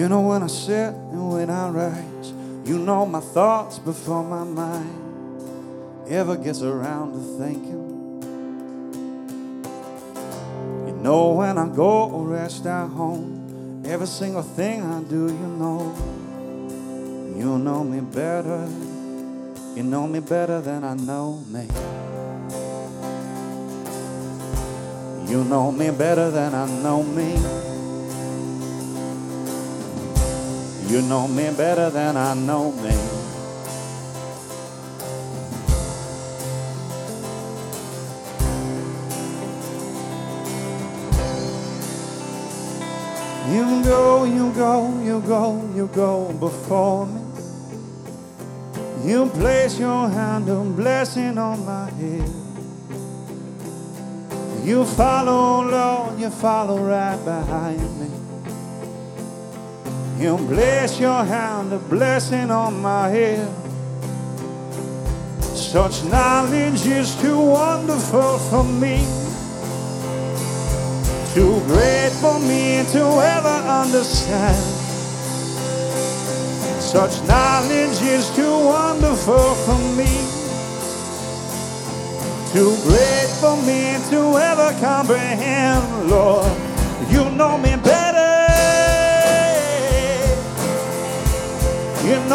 You know when I sit and when I rise. You know my thoughts before my mind ever gets around to thinking. You know when I go or rest at home. Every single thing I do, you know. You know me better. You know me better than I know me. You know me better than I know me. You know me better than I know me. You go, you go, you go, you go before me. You place your hand of blessing on my head. You follow, Lord, you follow right behind me. You place your hand of blessing on my head. Such knowledge is too wonderful for me. Too great for me to ever understand. Such knowledge is too wonderful for me. Too great for me to ever comprehend, Lord. You know me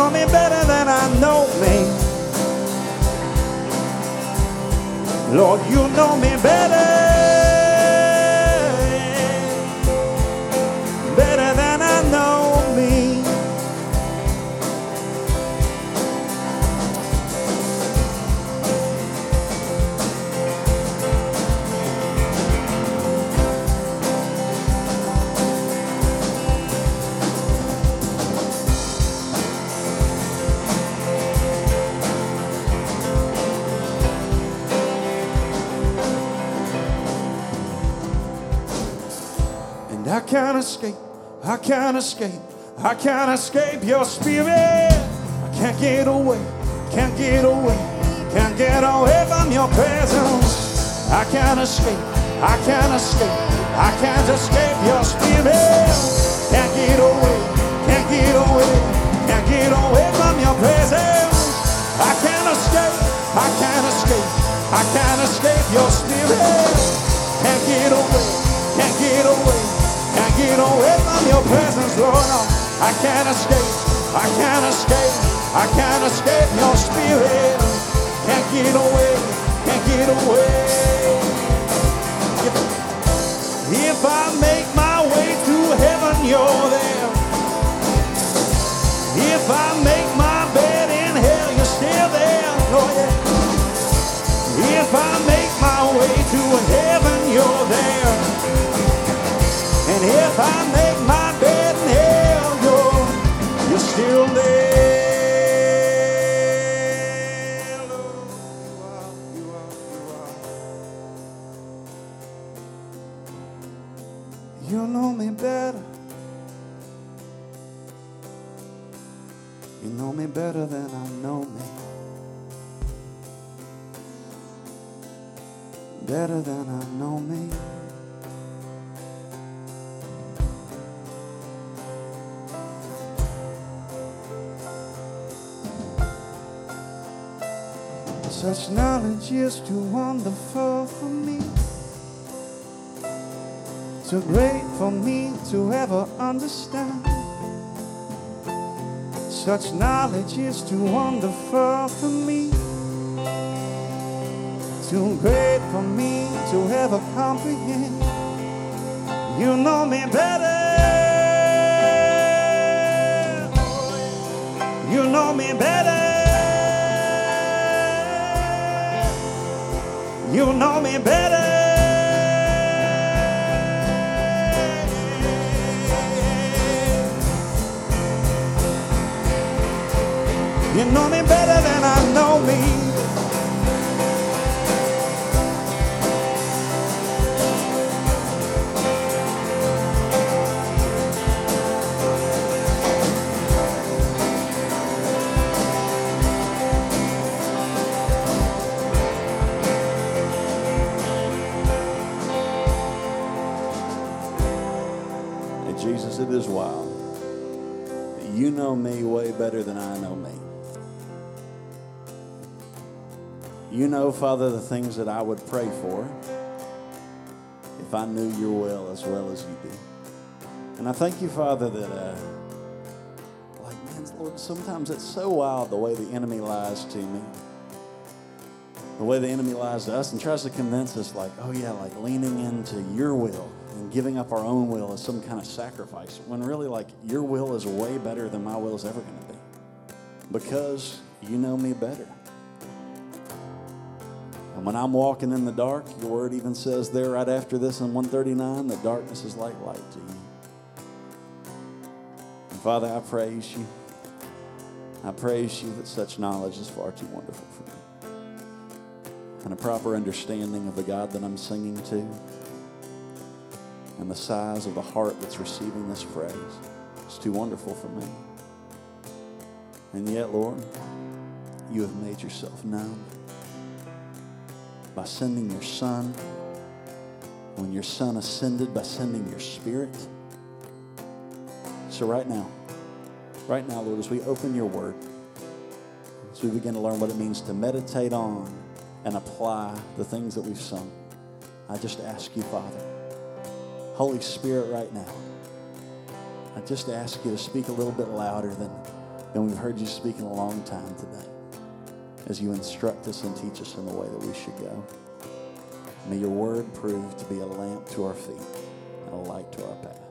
know me better than I know me. Lord, you know me better. Better I can't escape, I can't escape, I can't escape your spirit. I can't get away, can't get away, can't get away from your presence. I can't escape, I can't escape, I can't escape your spirit. Can't get away, can't get away, can't get away from your presence. I can't escape, I can't escape, I can't escape your spirit. Can't get away, can't get away, get away from your presence, Lord. I can't escape, I can't escape, I can't escape your spirit. Can't get away, can't get away. If I make my way to heaven, you're there. If I make if I make my bed in hell, you're, you're still there. You are, you are, you are. You know me better. You know me better than I know me. Better than I know me. Such knowledge is too wonderful for me. Too great for me to ever understand. Such knowledge is too wonderful for me. Too great for me to ever comprehend. You know me better. You know me better. You know me better. You know me better than I know me. Is wild. You know me way better than I know me. You know, Father, the things that I would pray for if I knew your will as well as you do. And I thank you, Father, that, uh, like, man, Lord, sometimes it's so wild the way the enemy lies to me. The way the enemy lies to us and tries to convince us, like, oh, yeah, like leaning into your will and giving up our own will as some kind of sacrifice. When really, like, your will is way better than my will is ever going to be. Because you know me better. And when I'm walking in the dark, your word even says there right after this in 139 that darkness is like light to you. And Father, I praise you. I praise you that such knowledge is far too wonderful for me. And a proper understanding of the God that I'm singing to and the size of the heart that's receiving this phrase is too wonderful for me. And yet, Lord, you have made yourself known by sending your Son. When your Son ascended, by sending your Spirit. So, right now, right now, Lord, as we open your word, as we begin to learn what it means to meditate on and apply the things that we've sung, I just ask you, Father, Holy Spirit, right now, I just ask you to speak a little bit louder than, than we've heard you speak in a long time today as you instruct us and teach us in the way that we should go. May your word prove to be a lamp to our feet and a light to our path.